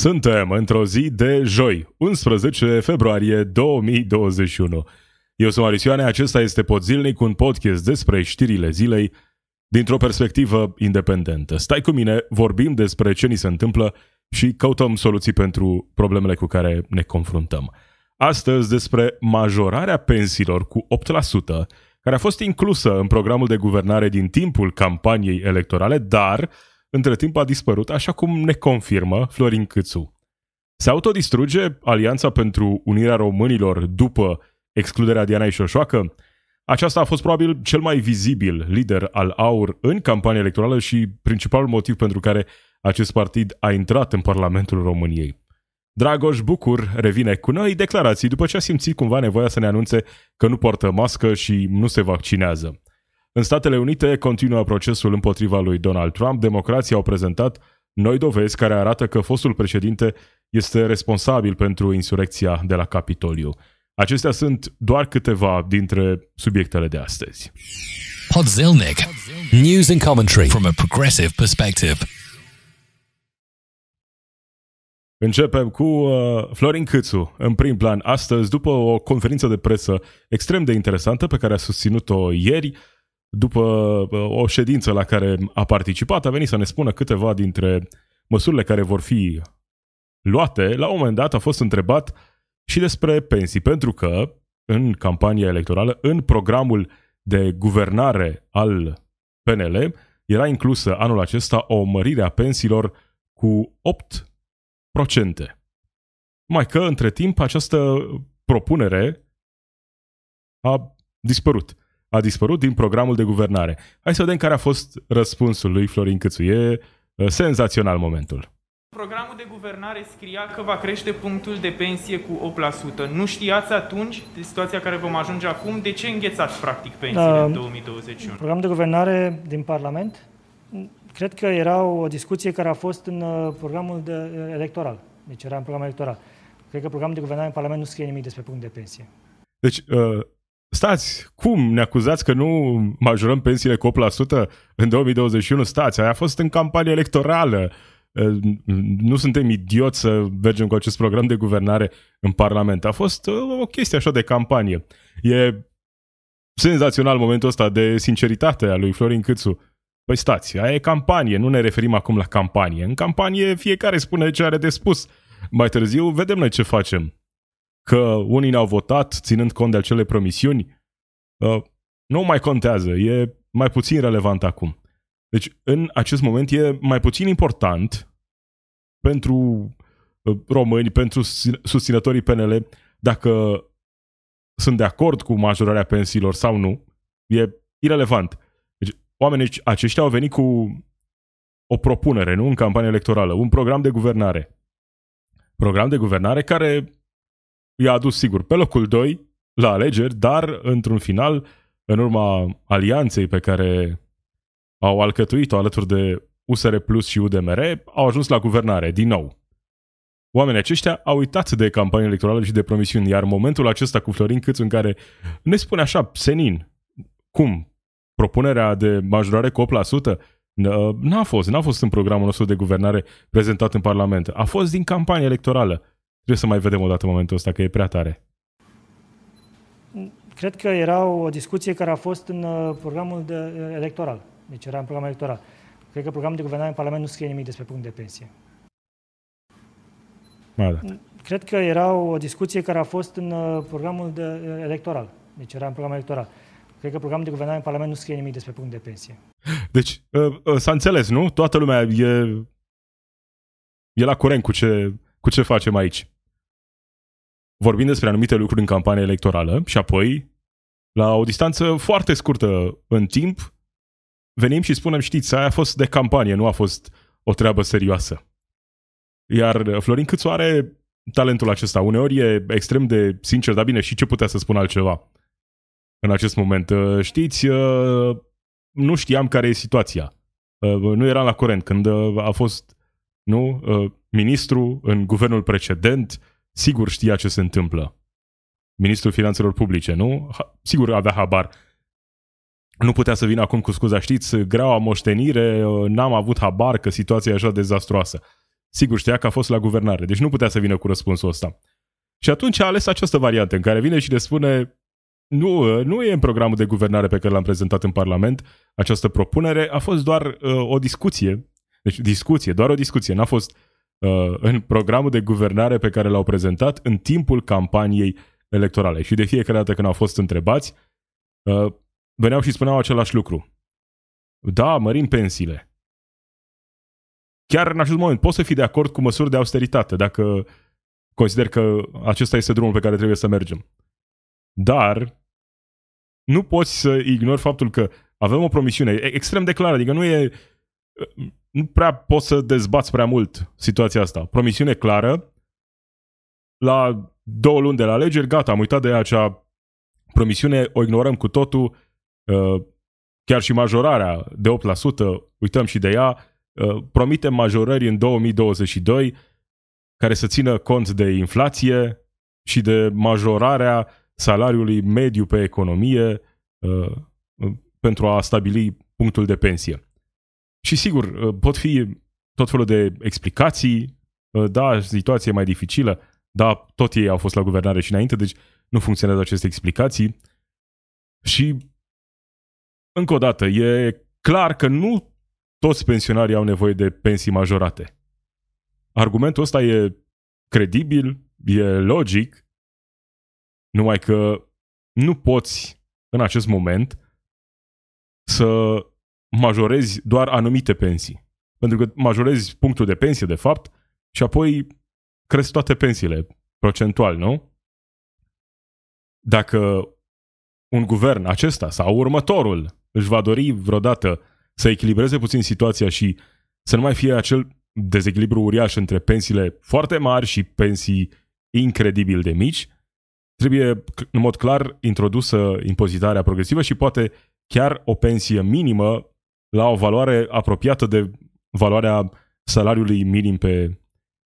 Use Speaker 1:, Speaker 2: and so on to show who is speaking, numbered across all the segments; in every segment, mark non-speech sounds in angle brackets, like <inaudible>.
Speaker 1: Suntem într-o zi de joi, 11 februarie 2021. Eu sunt Marisioane, acesta este Podzilnic, un podcast despre știrile zilei dintr-o perspectivă independentă. Stai cu mine, vorbim despre ce ni se întâmplă și căutăm soluții pentru problemele cu care ne confruntăm. Astăzi despre majorarea pensiilor cu 8%, care a fost inclusă în programul de guvernare din timpul campaniei electorale, dar între timp a dispărut, așa cum ne confirmă Florin Câțu. Se autodistruge Alianța pentru Unirea Românilor după excluderea Dianei Șoșoacă? Aceasta a fost probabil cel mai vizibil lider al AUR în campania electorală și principalul motiv pentru care acest partid a intrat în Parlamentul României. Dragoș Bucur revine cu noi declarații după ce a simțit cumva nevoia să ne anunțe că nu poartă mască și nu se vaccinează. În Statele Unite continuă procesul împotriva lui Donald Trump. Democrații au prezentat noi dovezi care arată că fostul președinte este responsabil pentru insurecția de la Capitoliu. Acestea sunt doar câteva dintre subiectele de astăzi.
Speaker 2: Podzilnic. News and commentary from a progressive perspective.
Speaker 1: Începem cu uh, Florin Câțu, în prim plan, astăzi, după o conferință de presă extrem de interesantă pe care a susținut-o ieri, după uh, o ședință la care a participat, a venit să ne spună câteva dintre măsurile care vor fi luate. La un moment dat a fost întrebat și despre pensii, pentru că în campania electorală, în programul de guvernare al PNL, era inclusă anul acesta o mărire a pensiilor cu 8%. Mai că, între timp, această propunere a dispărut a dispărut din programul de guvernare. Hai să vedem care a fost răspunsul lui Florin Câțu. E uh, senzațional momentul.
Speaker 3: Programul de guvernare scria că va crește punctul de pensie cu 8%. Nu știați atunci de situația care vom ajunge acum? De ce înghețați practic pensiile da, în 2021?
Speaker 4: Programul de guvernare din Parlament? Cred că era o discuție care a fost în uh, programul de, uh, electoral. Deci era în programul electoral. Cred că programul de guvernare în Parlament nu scrie nimic despre punct de pensie.
Speaker 1: Deci, uh, Stați, cum ne acuzați că nu majorăm pensiile cu 8% în 2021? Stați, aia a fost în campanie electorală. Nu suntem idioți să mergem cu acest program de guvernare în Parlament. A fost o chestie așa de campanie. E senzațional momentul ăsta de sinceritate a lui Florin Câțu. Păi stați, aia e campanie, nu ne referim acum la campanie. În campanie fiecare spune ce are de spus. Mai târziu vedem noi ce facem că unii ne-au votat ținând cont de acele promisiuni, uh, nu mai contează, e mai puțin relevant acum. Deci, în acest moment e mai puțin important pentru uh, români, pentru susținătorii PNL, dacă sunt de acord cu majorarea pensiilor sau nu, e irelevant. Deci, oamenii aceștia au venit cu o propunere, nu în campanie electorală, un program de guvernare. Program de guvernare care i-a adus, sigur, pe locul 2 la alegeri, dar, într-un final, în urma alianței pe care au alcătuit-o alături de USR Plus și UDMR, au ajuns la guvernare, din nou. Oamenii aceștia au uitat de campanie electorală și de promisiuni, iar momentul acesta cu Florin Câțu în care ne spune așa, senin, cum? Propunerea de majorare cu 8%? N-a fost, n-a fost în programul nostru de guvernare prezentat în Parlament. A fost din campanie electorală. Trebuie să mai vedem o dată momentul ăsta, că e prea tare.
Speaker 4: Cred că era o discuție care a fost în uh, programul de, uh, electoral. Deci era în programul electoral. Cred că programul de guvernare în Parlament nu scrie nimic despre punct de pensie.
Speaker 1: Da.
Speaker 4: Cred că era o discuție care a fost în uh, programul de, electoral. Deci era în programul electoral. Cred că programul de guvernare în Parlament nu scrie nimic despre punct de pensie.
Speaker 1: Deci, s-a înțeles, nu? Toată lumea e, e la curent cu ce, cu ce facem aici vorbim despre anumite lucruri în campanie electorală și apoi, la o distanță foarte scurtă în timp, venim și spunem, știți, aia a fost de campanie, nu a fost o treabă serioasă. Iar Florin Câțu are talentul acesta. Uneori e extrem de sincer, dar bine, și ce putea să spun altceva în acest moment? Știți, nu știam care e situația. Nu eram la curent când a fost nu, ministru în guvernul precedent, sigur știa ce se întâmplă. Ministrul Finanțelor Publice, nu? Sigur avea habar. Nu putea să vină acum cu scuza, știți, greaua moștenire, n-am avut habar că situația e așa dezastroasă. sigur știa că a fost la guvernare, deci nu putea să vină cu răspunsul ăsta. Și atunci a ales această variantă în care vine și le spune nu, nu e în programul de guvernare pe care l-am prezentat în Parlament această propunere, a fost doar uh, o discuție, deci discuție, doar o discuție, n-a fost uh, în programul de guvernare pe care l-au prezentat în timpul campaniei electorale. Și de fiecare dată când au fost întrebați, uh, veneau și spuneau același lucru. Da, mărim pensiile. Chiar în acest moment poți să fii de acord cu măsuri de austeritate dacă consider că acesta este drumul pe care trebuie să mergem. Dar nu poți să ignori faptul că avem o promisiune extrem de clară, adică nu e nu prea poți să dezbați prea mult situația asta. Promisiune clară, la două luni de la alegeri, gata, am uitat de acea promisiune, o ignorăm cu totul, uh, chiar și majorarea de 8%, uităm și de ea, uh, promitem majorări în 2022 care să țină cont de inflație și de majorarea salariului mediu pe economie uh, pentru a stabili punctul de pensie. Și sigur, pot fi tot felul de explicații, da, situație mai dificilă, da, tot ei au fost la guvernare și înainte, deci nu funcționează aceste explicații. Și, încă o dată, e clar că nu toți pensionarii au nevoie de pensii majorate. Argumentul ăsta e credibil, e logic, numai că nu poți, în acest moment, să majorezi doar anumite pensii. Pentru că majorezi punctul de pensie, de fapt, și apoi cresc toate pensiile, procentual, nu? Dacă un guvern acesta sau următorul își va dori vreodată să echilibreze puțin situația și să nu mai fie acel dezechilibru uriaș între pensiile foarte mari și pensii incredibil de mici, trebuie în mod clar introdusă impozitarea progresivă și poate chiar o pensie minimă la o valoare apropiată de valoarea salariului minim pe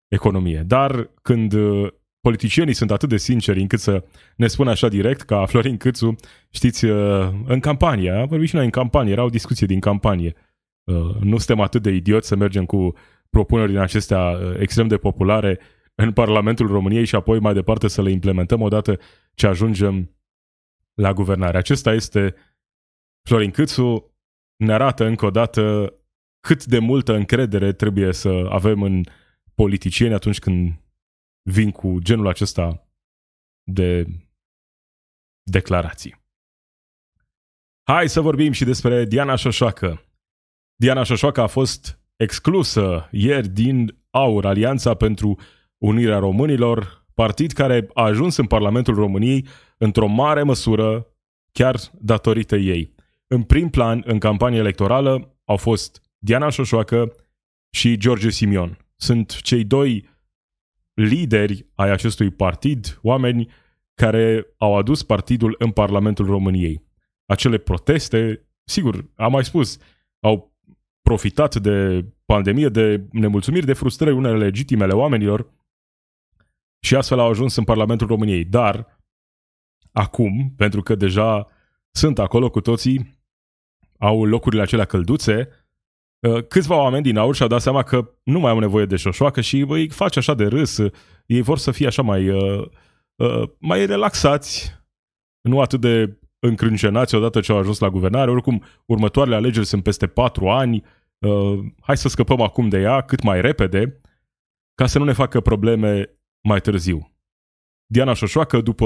Speaker 1: economie. Dar când uh, politicienii sunt atât de sinceri încât să ne spună așa direct, ca Florin Câțu, știți, uh, în campanie, am vorbit și noi în campanie, era o discuție din campanie. Uh, nu suntem atât de idioți să mergem cu propuneri din acestea extrem de populare în Parlamentul României și apoi mai departe să le implementăm odată ce ajungem la guvernare. Acesta este Florin Câțu, ne arată încă o dată cât de multă încredere trebuie să avem în politicieni atunci când vin cu genul acesta de declarații. Hai să vorbim și despre Diana Șoșoacă. Diana Șoșoacă a fost exclusă ieri din AUR, Alianța pentru Unirea Românilor, partid care a ajuns în Parlamentul României într-o mare măsură chiar datorită ei. În prim plan, în campanie electorală, au fost Diana Șoșoacă și George Simion sunt cei doi lideri ai acestui partid, oameni care au adus partidul în Parlamentul României. Acele proteste, sigur, am mai spus, au profitat de pandemie, de nemulțumiri, de frustrări unele legitime ale oamenilor și astfel au ajuns în Parlamentul României. Dar, acum, pentru că deja sunt acolo cu toții, au locurile acelea călduțe, Uh, câțiva oameni din aur și-au dat seama că nu mai au nevoie de șoșoacă și îi face așa de râs. Ei vor să fie așa mai, uh, uh, mai relaxați, nu atât de încrâncenați odată ce au ajuns la guvernare. Oricum, următoarele alegeri sunt peste patru ani. Hai să scăpăm acum de ea cât mai repede, ca să nu ne facă probleme mai târziu. Diana Șoșoacă, după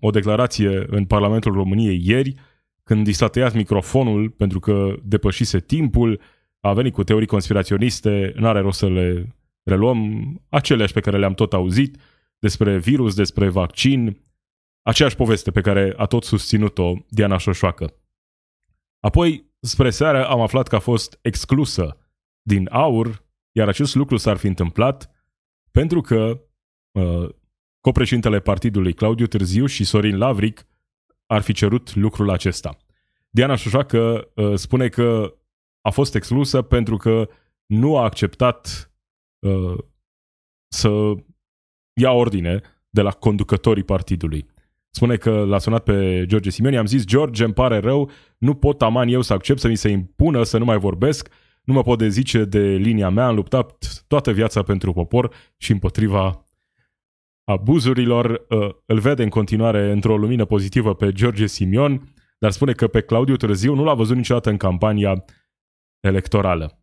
Speaker 1: o declarație în Parlamentul României ieri, când i s-a tăiat microfonul pentru că depășise timpul, a venit cu teorii conspiraționiste, nu are rost să le reluăm, aceleași pe care le-am tot auzit, despre virus, despre vaccin, aceeași poveste pe care a tot susținut-o Diana Șoșoacă. Apoi, spre seară, am aflat că a fost exclusă din aur, iar acest lucru s-ar fi întâmplat pentru că uh, copreșintele partidului Claudiu Târziu și Sorin Lavric ar fi cerut lucrul acesta. Diana Șoșoacă uh, spune că a fost exclusă pentru că nu a acceptat uh, să ia ordine de la conducătorii partidului. Spune că l-a sunat pe George Simioni, am zis, George, îmi pare rău, nu pot aman eu să accept să mi se impună să nu mai vorbesc, nu mă pot dezice de linia mea, am luptat toată viața pentru popor și împotriva abuzurilor. Uh, îl vede în continuare într-o lumină pozitivă pe George Simion, dar spune că pe Claudiu Târziu nu l-a văzut niciodată în campania electorală.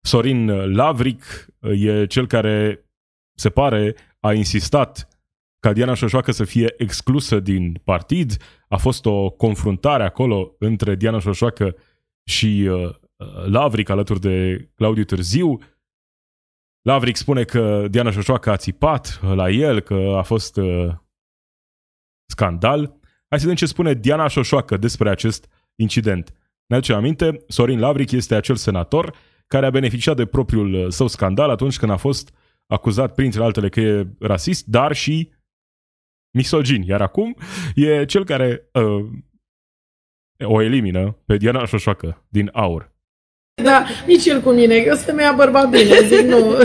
Speaker 1: Sorin Lavric uh, e cel care se pare a insistat ca Diana Șoșoacă să fie exclusă din partid. A fost o confruntare acolo între Diana Șoșoacă și uh, Lavric alături de Claudiu Târziu. Lavric spune că Diana Șoșoacă a țipat la el, că a fost uh, scandal. Hai să vedem ce spune Diana Șoșoacă despre acest incident. Ne aducem aminte, Sorin Lavric este acel senator care a beneficiat de propriul uh, său scandal atunci când a fost acuzat, printre altele, că e rasist, dar și misogin. Iar acum e cel care uh, o elimină pe Diana Șoșoacă din aur.
Speaker 5: Da, nici el cu mine, că să mi-a bărbat bine, <laughs> zic nu.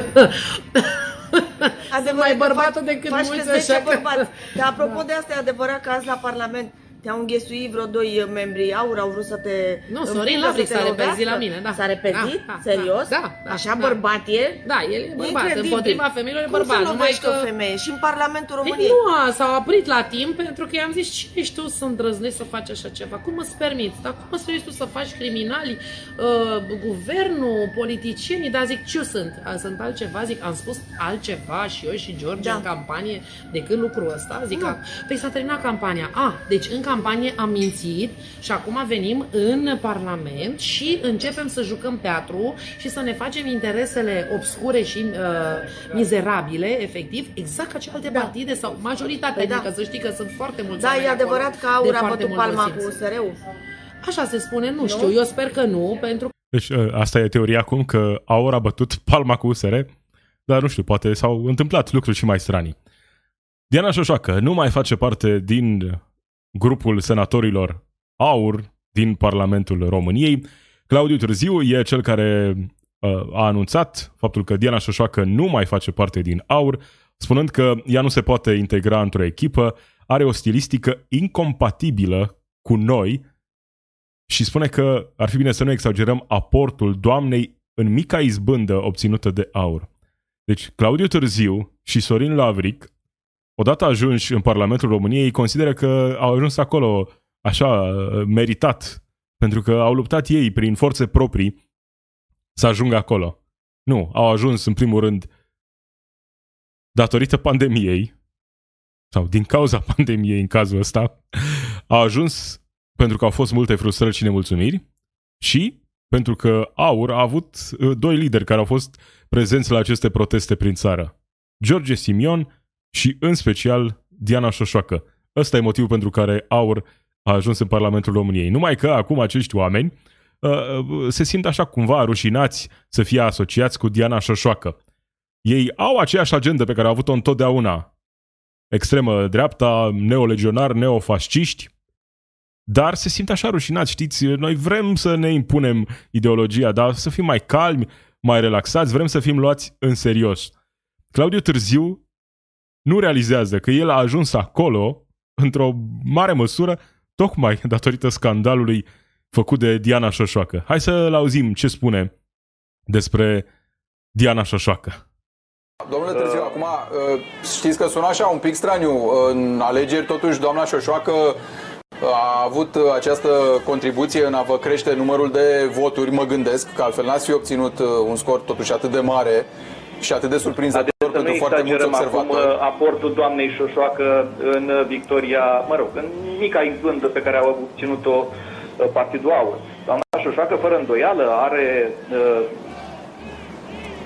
Speaker 6: Adevărat,
Speaker 5: mai bărbatul decât
Speaker 6: faci
Speaker 5: mulți,
Speaker 6: că
Speaker 5: așa că-
Speaker 6: bărbați. Dar apropo de asta, e adevărat că azi la Parlament te-au înghesuit vreo doi membri aur, au vrut să te
Speaker 5: Nu,
Speaker 6: împingă,
Speaker 5: Sorin
Speaker 6: să
Speaker 5: Lavric
Speaker 6: te
Speaker 5: s-a
Speaker 6: lovească.
Speaker 5: repezit la mine, da.
Speaker 6: S-a repezit?
Speaker 5: Da, da,
Speaker 6: Serios?
Speaker 5: da, da,
Speaker 6: Așa
Speaker 5: da.
Speaker 6: bărbat e?
Speaker 5: Da, el e bărbat,
Speaker 6: Incredibil.
Speaker 5: împotriva femeilor e
Speaker 6: Cum
Speaker 5: bărbat.
Speaker 6: să
Speaker 5: numai
Speaker 6: lovești
Speaker 5: că...
Speaker 6: o femeie? Și în Parlamentul
Speaker 5: Ei,
Speaker 6: României?
Speaker 5: nu, a, s-au oprit la timp pentru că i-am zis cine ești tu să îndrăznești să faci așa ceva? Cum îți permiți? Dar cum îți permiți tu să faci criminali, uh, guvernul, politicienii? Dar zic, ce eu sunt? A, Sunt altceva? Zic, am spus altceva și eu și George
Speaker 6: Da.
Speaker 5: în campanie decât lucrul ăsta? Zic,
Speaker 6: Nu.
Speaker 5: a, păi s-a terminat campania. A, deci în campanie am mințit și acum venim în Parlament și începem să jucăm teatru și să ne facem interesele obscure și uh, mizerabile, efectiv, exact ca celelalte
Speaker 6: Da.
Speaker 5: partide sau majoritatea,
Speaker 6: Păi da.
Speaker 5: adică să știi că sunt foarte mulți
Speaker 6: Da,
Speaker 5: oameni
Speaker 6: e
Speaker 5: acolo
Speaker 6: adevărat că
Speaker 5: de
Speaker 6: aur a
Speaker 5: foarte
Speaker 6: bătut
Speaker 5: mult
Speaker 6: palma
Speaker 5: simț.
Speaker 6: cu USR-ul.
Speaker 5: Așa se spune, nu știu, eu sper că nu, pentru
Speaker 1: Deci ă, asta e teoria acum că Aur a bătut palma cu USR, dar nu știu, poate s-au întâmplat lucruri și mai stranii. Diana Șoșoacă nu mai face parte din grupul senatorilor Aur din Parlamentul României. Claudiu Târziu e cel care uh, a anunțat faptul că Diana Șoșoacă nu mai face parte din Aur, spunând că ea nu se poate integra într-o echipă, are o stilistică incompatibilă cu noi și spune că ar fi bine să nu exagerăm aportul doamnei în mica izbândă obținută de aur. Deci Claudiu Târziu și Sorin Lavric, odată ajunși în Parlamentul României, consideră că au ajuns acolo așa meritat, pentru că au luptat ei prin forțe proprii să ajungă acolo. Nu, au ajuns în primul rând datorită pandemiei, sau din cauza <laughs> pandemiei în cazul ăsta, au ajuns pentru că au fost multe frustrări și nemulțumiri și pentru că AUR a avut uh, doi lideri care au fost prezenți la aceste proteste prin țară. George Simion și, în special, Diana Șoșoacă. Ăsta e motivul pentru care AUR a ajuns în Parlamentul României. Numai că acum acești oameni uh, uh, se simt așa cumva rușinați să fie asociați cu Diana Șoșoacă. Ei au aceeași agendă pe care au avut-o întotdeauna. Extremă dreapta, neolegionari, neofasciști, dar se simt așa rușinați, știți? Noi vrem să ne impunem ideologia, dar să fim mai calmi, mai relaxați, vrem să fim luați în serios. Claudiu Târziu nu realizează că el a ajuns acolo, într-o mare măsură, tocmai datorită scandalului făcut de Diana Șoșoacă. Hai să-l auzim ce spune despre Diana Șoșoacă.
Speaker 7: Domnule Târziu, acum uh, știți că sună așa un pic straniu. În alegeri, totuși, doamna Șoșoacă a avut această contribuție în a vă crește numărul de voturi, mă gândesc, că altfel n-ați fi obținut uh, un scor totuși atât de mare și atât de surprinzător
Speaker 8: Să nu
Speaker 7: pentru foarte mulți
Speaker 8: exagerăm acum
Speaker 7: observatori.
Speaker 8: uh, aportul doamnei Șoșoacă în uh, victoria, mă rog, în mica izbândă pe care au obținut-o uh, Partidul Aur. Doamna Șoșoacă, fără îndoială, are uh,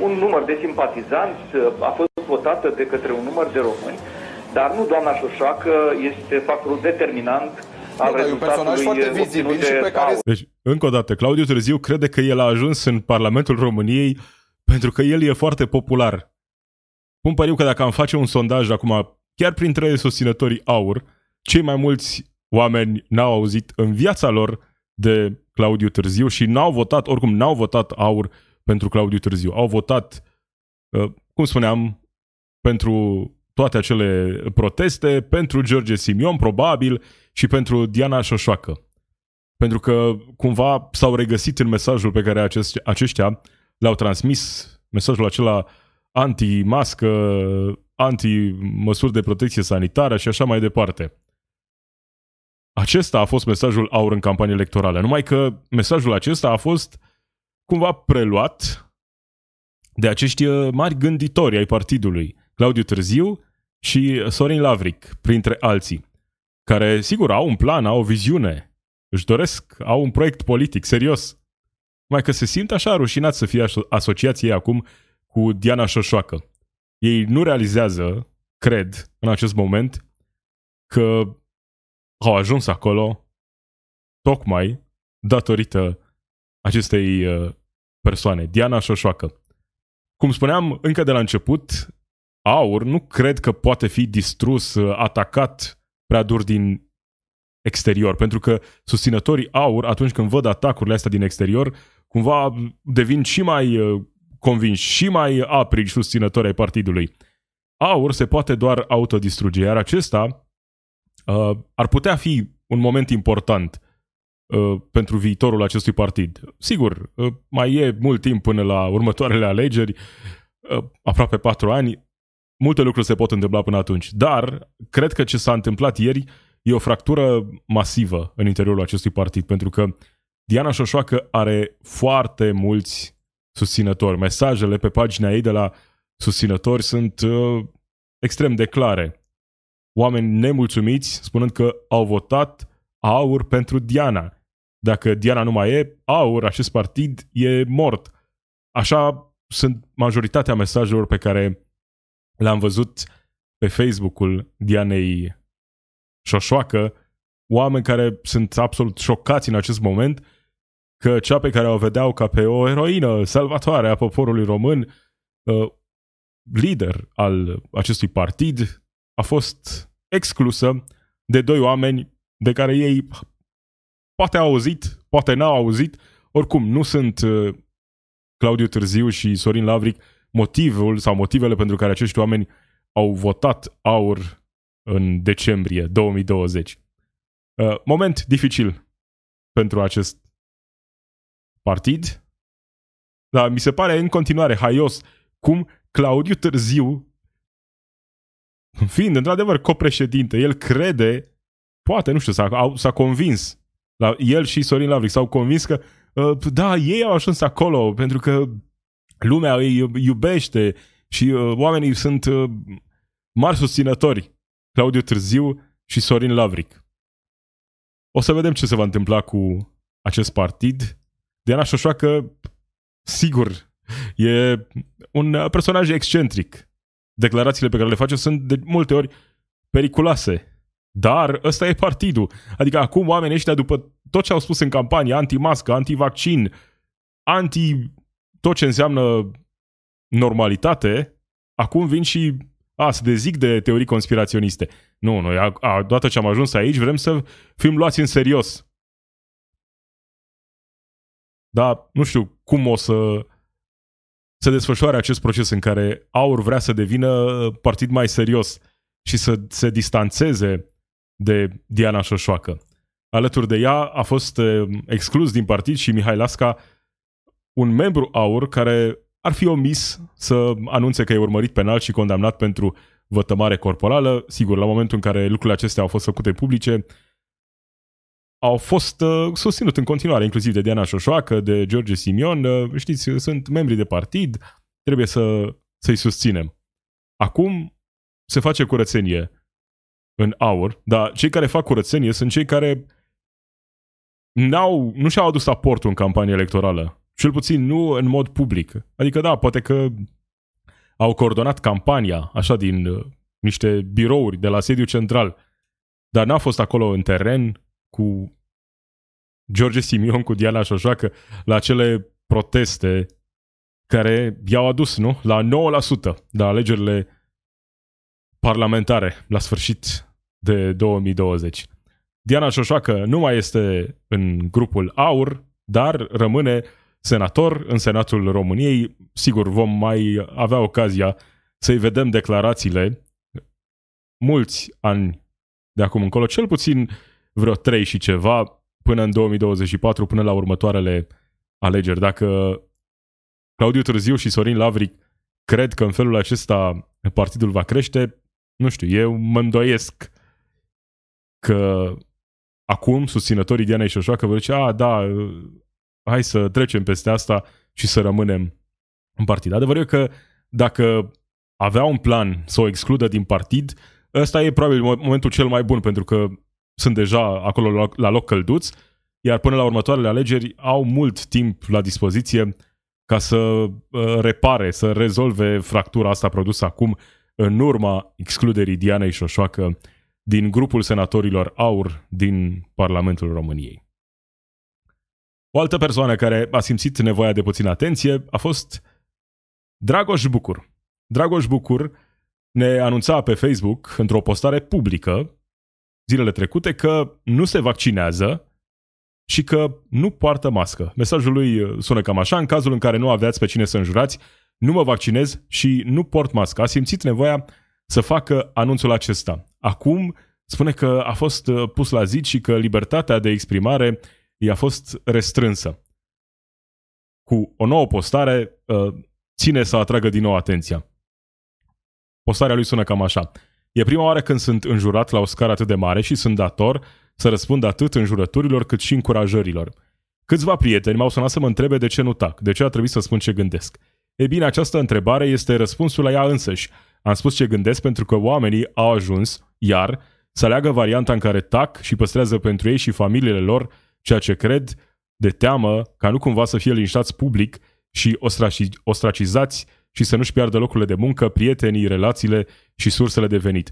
Speaker 8: un număr de simpatizanți, uh, a fost votată de către un număr de români, dar nu doamna Șoșoacă este factorul determinant al
Speaker 7: Nu, dar e un personaj
Speaker 8: rezultatului
Speaker 7: foarte
Speaker 8: uh,
Speaker 7: vizibil
Speaker 8: obținut
Speaker 7: și
Speaker 8: de
Speaker 7: pe care
Speaker 8: Aur.
Speaker 1: Deci, încă o dată, Claudiu Târziu crede că el a ajuns în Parlamentul României pentru că el e foarte popular. Pun pariu că dacă am face un sondaj acum, chiar printre susținătorii AUR, cei mai mulți oameni n-au auzit în viața lor de Claudiu Târziu și n-au votat, oricum n-au votat AUR pentru Claudiu Târziu. Au votat, uh, cum spuneam, pentru toate acele proteste, pentru George Simion, probabil, și pentru Diana Șoșoacă. pentru că cumva s-au regăsit în mesajul pe care acest, aceștia l-au transmis, mesajul acela anti-mască, anti-măsuri de protecție sanitară și așa mai departe. Acesta a fost mesajul aur în campanie electorală, numai că mesajul acesta a fost cumva preluat de acești uh, mari gânditori ai partidului, Claudiu Târziu și Sorin Lavric, printre alții, care, sigur, au un plan, au o viziune, își doresc, au un proiect politic serios, mai că se simt așa rușinați să fie asociați ei acum cu Diana Șoșoacă. Ei nu realizează, cred, în acest moment, că au ajuns acolo tocmai datorită acestei uh, persoane, Diana Șoșoacă. Cum spuneam încă de la început, aur nu cred că poate fi distrus, uh, atacat prea dur din exterior, pentru că susținătorii aur, atunci când văd atacurile astea din exterior, cumva devin și mai uh, convinși, și mai aprigi susținători ai partidului. Aur se poate doar autodistruge, iar acesta uh, ar putea fi un moment important uh, pentru viitorul acestui partid. Sigur, uh, mai e mult timp până la următoarele alegeri, uh, aproape patru ani, multe lucruri se pot întâmpla până atunci, dar cred că ce s-a întâmplat ieri e o fractură masivă în interiorul acestui partid, pentru că Diana Șoșoacă are foarte mulți susținători. Mesajele pe pagina ei de la susținători sunt uh, extrem de clare. Oameni nemulțumiți spunând că au votat aur pentru Diana. Dacă Diana nu mai e, aur, acest partid e mort. Așa sunt majoritatea mesajelor pe care le-am văzut pe Facebook-ul Dianei Șoșoacă, oameni care sunt absolut șocați în acest moment că cea pe care o vedeau ca pe o eroină salvatoare a poporului român, uh, lider al acestui partid, a fost exclusă de doi oameni de care ei poate au auzit, poate n-au auzit, oricum nu sunt uh, Claudiu Târziu și Sorin Lavric motivul sau motivele pentru care acești oameni au votat aur în decembrie 2020. Uh, moment dificil pentru acest partid, dar mi se pare în continuare haios cum Claudiu Târziu, fiind într-adevăr copreședinte, el crede, poate, nu știu, s-a, s-a convins, la, el și Sorin Lavric s-au convins că uh, da, ei au ajuns acolo pentru că lumea îi iubește și uh, oamenii sunt uh, mari susținători. Claudiu Târziu și Sorin Lavric. O să vedem ce se va întâmpla cu acest partid Diana Șoșoacă, sigur, e un personaj excentric. Declarațiile pe care le face sunt de multe ori periculoase. Dar ăsta e partidul. Adică acum oamenii ăștia, după tot ce au spus în campanie, anti-mască, anti-vaccin, anti tot ce înseamnă normalitate, acum vin și a, se dezic de teorii conspiraționiste. Nu, noi, a, a, odată ce am ajuns aici, vrem să fim luați în serios. Dar nu știu cum o să se desfășoare acest proces în care Aur vrea să devină partid mai serios și să se distanțeze de Diana Șoșoacă. Alături de ea a fost eh, exclus din partid și Mihai Lasca, un membru Aur care ar fi omis să anunțe că e urmărit penal și condamnat pentru vătămare corporală. Sigur, la momentul în care lucrurile acestea au fost făcute publice, au fost uh, susținut în continuare, inclusiv de Diana Șoșoacă, de George Simion. Uh, știți, sunt membri de partid, trebuie să, să-i susținem. Acum se face curățenie în aur, dar cei care fac curățenie sunt cei care n-au, nu și-au adus aportul în campanie electorală. Cel puțin nu în mod public. Adică da, poate că au coordonat campania, așa, din uh, niște birouri de la sediu central, dar n-a fost acolo în teren, cu George Simion, cu Diana Șoșoacă, la acele proteste care i-au adus, nu? La 9% la alegerile parlamentare la sfârșit de 2020. Diana Șoșoacă nu mai este în grupul AUR, dar rămâne senator în Senatul României. Sigur, vom mai avea ocazia să-i vedem declarațiile mulți ani de acum încolo, cel puțin vreo trei și ceva, până în 2024, până la următoarele alegeri. Dacă Claudiu Târziu și Sorin Lavric cred că în felul acesta partidul va crește, nu știu, eu mă îndoiesc că acum susținătorii Dianei Șoșoacă vor zice, a, da, hai să trecem peste asta și să rămânem în partid. Adevărul e că dacă avea un plan să o excludă din partid, ăsta e probabil momentul cel mai bun, pentru că sunt deja acolo la loc călduți, iar până la următoarele alegeri au mult timp la dispoziție ca să uh, repare, să rezolve fractura asta produsă acum în urma excluderii Dianei Șoșoacă din grupul senatorilor AUR din Parlamentul României. O altă persoană care a simțit nevoia de puțină atenție a fost Dragoș Bucur. Dragoș Bucur ne anunța pe Facebook, într-o postare publică, zilele trecute, că nu se vaccinează și că nu poartă mască. Mesajul lui uh, sună cam așa, în cazul în care nu aveați pe cine să înjurați, nu mă vaccinez și nu port mască. A simțit nevoia să facă anunțul acesta. Acum spune că a fost uh, pus la zid și că libertatea de exprimare i-a fost restrânsă. Cu o nouă postare, uh, ține să atragă din nou atenția. Postarea lui sună cam așa. E prima oară când sunt înjurat la o scară atât de mare și sunt dator să răspund atât înjurăturilor cât și încurajărilor. Câțiva prieteni m-au sunat să mă întrebe de ce nu tac, de ce a trebuit să spun ce gândesc. E bine, această întrebare este răspunsul la ea însăși. Am spus ce gândesc pentru că oamenii au ajuns, iar, să aleagă varianta în care tac și păstrează pentru ei și familiile lor ceea ce cred, de teamă ca nu cumva să fie linșați public și ostracizați și să nu-și piardă locurile de muncă, prietenii, relațiile și sursele de venit.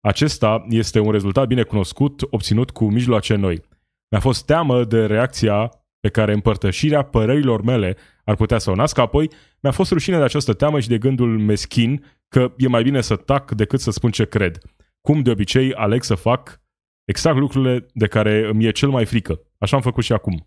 Speaker 1: Acesta este un rezultat bine cunoscut, obținut cu mijloace noi. Mi-a fost teamă de reacția pe care împărtășirea părerilor mele ar putea să o nască, apoi mi-a fost rușine de această teamă și de gândul meschin că e mai bine să tac decât să spun ce cred. Cum de obicei aleg să fac exact lucrurile de care îmi e cel mai frică. Așa am făcut și acum.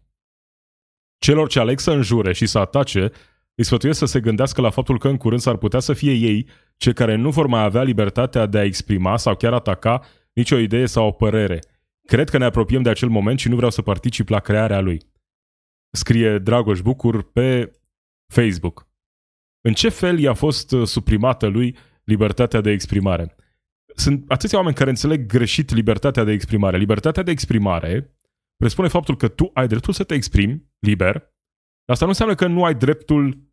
Speaker 1: Celor ce aleg să înjure și să atace, îi sfătuiesc să se gândească la faptul că în curând s-ar putea să fie ei cei care nu vor mai avea libertatea de a exprima sau chiar ataca nicio idee sau o părere. Cred că ne apropiem de acel moment și nu vreau să particip la crearea lui. Scrie Dragoș Bucur pe Facebook. În ce fel i-a fost uh, suprimată lui libertatea de exprimare? Sunt atâția oameni care înțeleg greșit libertatea de exprimare. Libertatea de exprimare presupune faptul că tu ai dreptul să te exprimi liber, Asta nu înseamnă că nu ai dreptul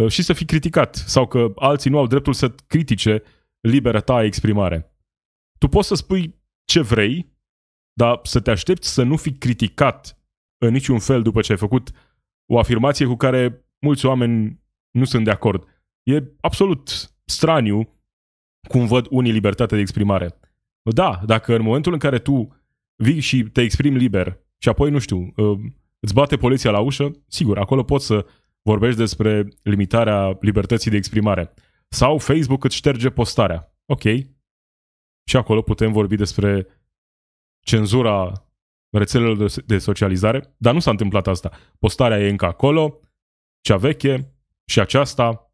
Speaker 1: uh, și să fii criticat sau că alții nu au dreptul să critique libera ta exprimare. Tu poți să spui ce vrei, dar să te aștepți să nu fii criticat în niciun fel după ce ai făcut o afirmație cu care mulți oameni nu sunt de acord. E absolut straniu cum văd unii libertatea de exprimare. Da, dacă în momentul în care tu vii și te exprimi liber și apoi, nu știu, uh, îți bate poliția la ușă, sigur, acolo poți să vorbești despre limitarea libertății de exprimare. Sau Facebook îți șterge postarea. Ok. Și acolo putem vorbi despre cenzura rețelelor de socializare, dar nu s-a întâmplat asta. Postarea e încă acolo, cea veche și aceasta.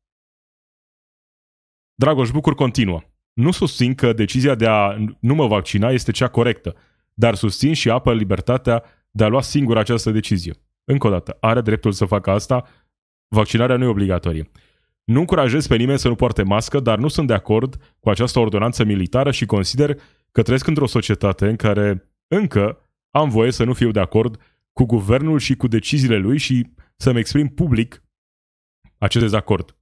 Speaker 1: Dragoș Bucur continuă. Nu susțin că decizia de a nu mă vaccina este cea corectă, dar susțin și apă libertatea de a lua singur această decizie. Încă o dată, are dreptul să facă asta, vaccinarea nu e obligatorie. Nu încurajez pe nimeni să nu poarte mască, dar nu sunt de acord cu această ordonanță militară și consider că trăiesc într-o societate în care încă am voie să nu fiu de acord cu guvernul și cu deciziile lui și să-mi exprim public acest dezacord.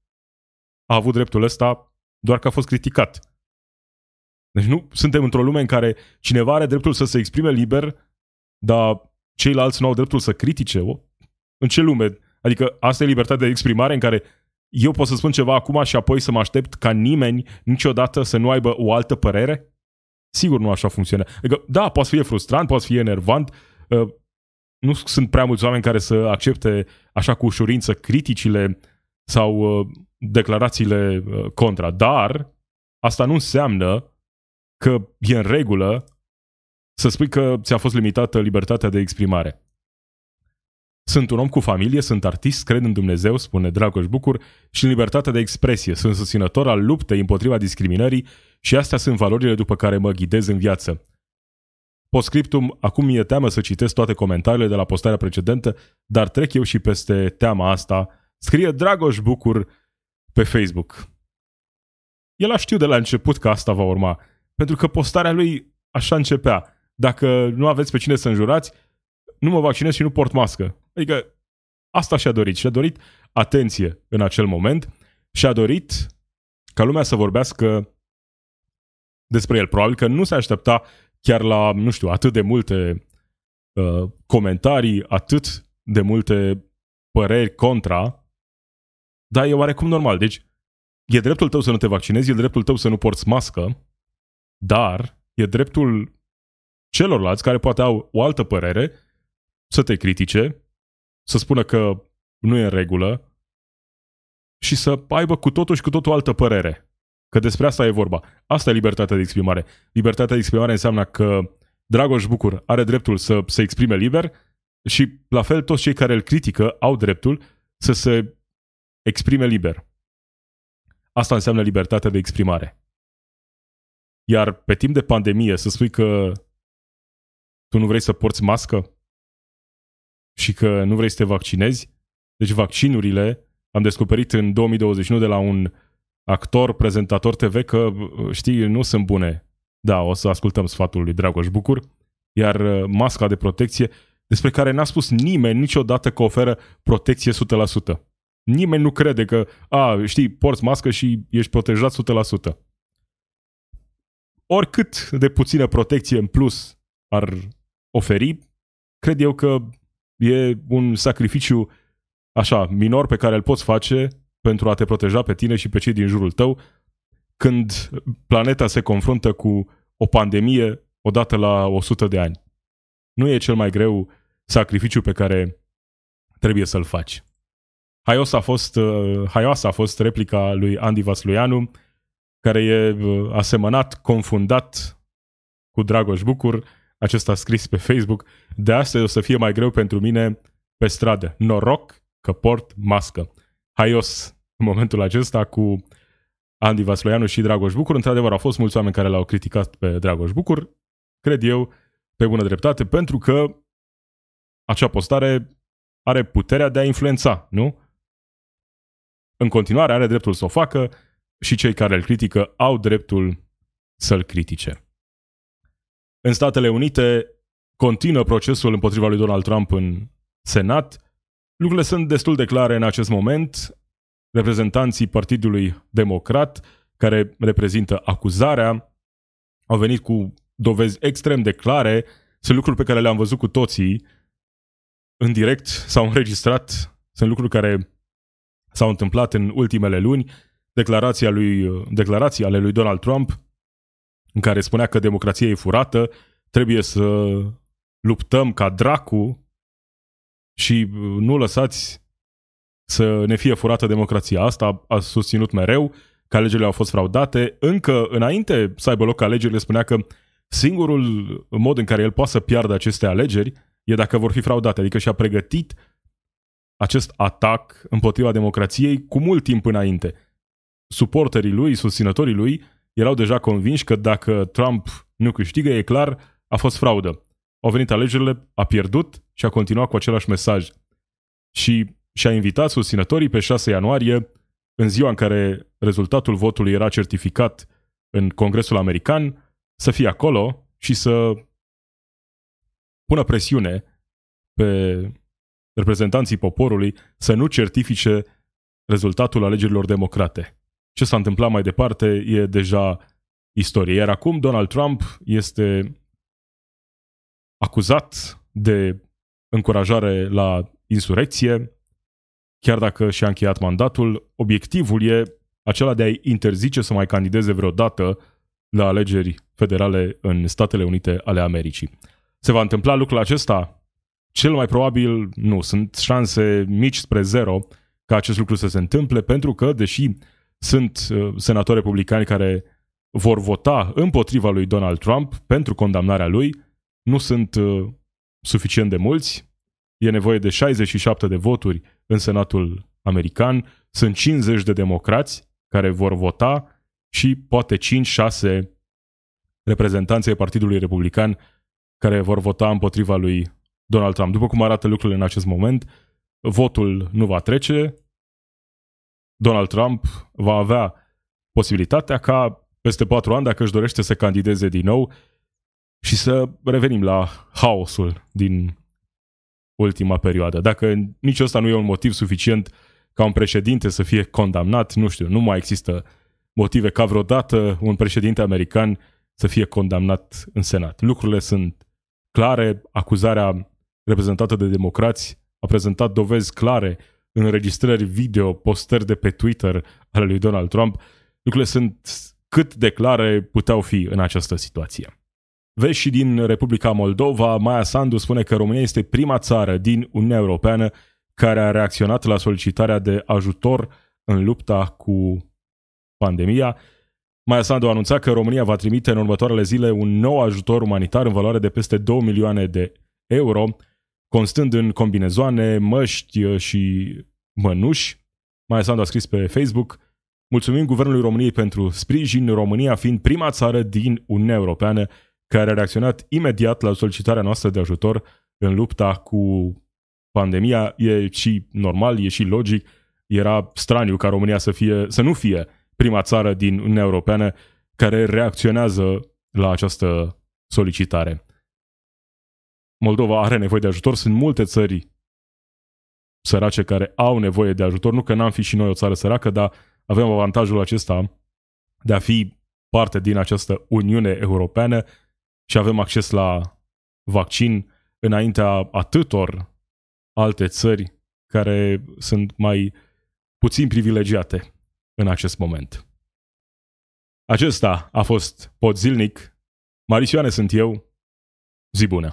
Speaker 1: A avut dreptul ăsta doar că a fost criticat. Deci nu suntem într-o lume în care cineva are dreptul să se exprime liber, dar ceilalți nu au dreptul să critique? O? În ce lume? Adică asta e libertatea de exprimare în care eu pot să spun ceva acum și apoi să mă aștept ca nimeni niciodată să nu aibă o altă părere? Sigur nu așa funcționează. Adică, da, poate fi frustrant, poate fi enervant, uh, nu sunt prea mulți oameni care să accepte așa cu ușurință criticile sau uh, declarațiile uh, contra, dar asta nu înseamnă că e în regulă să spui că ți-a fost limitată libertatea de exprimare. Sunt un om cu familie, sunt artist, cred în Dumnezeu, spune Dragoș Bucur, și în libertatea de expresie. Sunt susținător al luptei împotriva discriminării și astea sunt valorile după care mă ghidez în viață. Postscriptum, acum mi-e teamă să citesc toate comentariile de la postarea precedentă, dar trec eu și peste teama asta. Scrie Dragoș Bucur pe Facebook. El a știut de la început că asta va urma, pentru că postarea lui așa începea. Dacă nu aveți pe cine să înjurați, nu mă vaccinez și nu port mască. Adică asta și-a dorit. Și-a dorit atenție în acel moment și-a dorit ca lumea să vorbească despre el. Probabil că nu se aștepta chiar la, nu știu, atât de multe uh, comentarii, atât de multe păreri contra, dar e oarecum normal. Deci, e dreptul tău să nu te vaccinezi, e dreptul tău să nu porți mască, dar e dreptul celorlalți care poate au o altă părere să te critique, să spună că nu e în regulă și să aibă cu totul și cu totul altă părere. Că despre asta e vorba. Asta e libertatea de exprimare. Libertatea de exprimare înseamnă că Dragoș Bucur are dreptul să se exprime liber și, la fel, toți cei care îl critică au dreptul să se exprime liber. Asta înseamnă libertatea de exprimare. Iar pe timp de pandemie să spui că tu nu vrei să porți mască și că nu vrei să te vaccinezi, deci vaccinurile am descoperit în 2021 de la un actor, prezentator TV că, știi, nu sunt bune. Da, o să ascultăm sfatul lui Dragoș Bucur. Iar uh, masca de protecție, despre care n-a spus nimeni niciodată că oferă protecție 100%. Nimeni nu crede că, a, știi, porți mască și ești protejat 100%. Oricât de puțină protecție în plus ar oferi, cred eu că e un sacrificiu așa, minor pe care îl poți face pentru a te proteja pe tine și pe cei din jurul tău când planeta se confruntă cu o pandemie odată la 100 de ani. Nu e cel mai greu sacrificiu pe care trebuie să-l faci. Haios a fost, uh, haioasă a fost replica lui Andy Vasluianu, care e uh, asemănat, confundat cu Dragoș Bucur. Acesta a scris pe Facebook. De astăzi o să fie mai greu pentru mine pe stradă. Noroc că port mască. Haios în momentul acesta cu Andy Vasloianu și Dragoș Bucur. Într-adevăr, au fost mulți oameni care l-au criticat pe Dragoș Bucur, cred eu, pe bună dreptate, pentru că acea postare are puterea de a influența, nu? În continuare are dreptul să o facă și cei care îl critică au dreptul să-l critique. În Statele Unite continuă procesul împotriva lui Donald Trump în Senat. Lucrurile sunt destul de clare în acest moment. Reprezentanții Partidului Democrat, care reprezintă acuzarea, au venit cu dovezi extrem de clare, sunt lucruri pe care le-am văzut cu toții în direct, s-au înregistrat, sunt lucruri care s-au întâmplat în ultimele luni, declarația lui, declarații ale lui Donald Trump, în care spunea că democrația e furată, trebuie să luptăm ca dracu și nu lăsați să ne fie furată democrația. Asta a susținut mereu că alegerile au fost fraudate. Încă înainte să aibă loc alegerile spunea că singurul mod în care el poate să piardă aceste alegeri e dacă vor fi fraudate. Adică și-a pregătit acest atac împotriva democrației cu mult timp înainte. Suporterii lui, susținătorii lui, erau deja convinși că dacă Trump nu câștigă, e clar, a fost fraudă. Au venit alegerile, a pierdut și a continuat cu același mesaj. Și și a invitat susținătorii pe 6 ianuarie, în ziua în care rezultatul votului era certificat în Congresul American, să fie acolo și să pună presiune pe reprezentanții poporului să nu certifice rezultatul alegerilor democrate. Ce s-a întâmplat mai departe e deja istorie. Iar acum Donald Trump este acuzat de încurajare la insurecție, chiar dacă și-a încheiat mandatul, obiectivul e acela de a-i interzice să mai candideze vreodată la alegeri federale în Statele Unite ale Americii. Se va întâmpla lucrul acesta? Cel mai probabil nu. Sunt șanse mici spre zero ca acest lucru să se întâmple, pentru că, deși sunt uh, senatori republicani care vor vota împotriva lui Donald Trump pentru condamnarea lui, nu sunt uh, suficient de mulți, e nevoie de 67 de voturi în Senatul American, sunt 50 de democrați care vor vota și poate 5-6 reprezentanții Partidului Republican care vor vota împotriva lui Donald Trump. După cum arată lucrurile în acest moment, votul nu va trece, Donald Trump va avea posibilitatea ca peste patru ani, dacă își dorește să candideze din nou și să revenim la haosul din ultima perioadă. Dacă nici ăsta nu e un motiv suficient ca un președinte să fie condamnat, nu știu, nu mai există motive ca vreodată un președinte american să fie condamnat în Senat. Lucrurile sunt clare, acuzarea reprezentată de democrați a prezentat dovezi clare, înregistrări video, postări de pe Twitter ale lui Donald Trump. Lucrurile sunt cât de clare puteau fi în această situație. Vezi și din Republica Moldova, Maia Sandu spune că România este prima țară din Uniunea Europeană care a reacționat la solicitarea de ajutor în lupta cu pandemia. Maia Sandu a anunțat că România va trimite în următoarele zile un nou ajutor umanitar în valoare de peste 2 milioane de euro, constând în combinezoane, măști și mănuși. Maia Sandu a scris pe Facebook Mulțumim Guvernului României pentru sprijin, România fiind prima țară din Uniunea Europeană care a reacționat imediat la solicitarea noastră de ajutor în lupta cu pandemia. E și normal, e și logic. Era straniu ca România să, fie, să nu fie prima țară din Uniunea Europeană care reacționează la această solicitare. Moldova are nevoie de ajutor, sunt multe țări sărace care au nevoie de ajutor, nu că n-am fi și noi o țară săracă, dar avem avantajul acesta de a fi parte din această Uniune Europeană și avem acces la vaccin înaintea atâtor alte țări care sunt mai puțin privilegiate în acest moment. Acesta a fost Pod Zilnic. Marisioane sunt eu. Zi bună!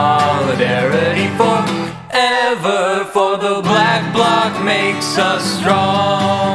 Speaker 9: makes us strong.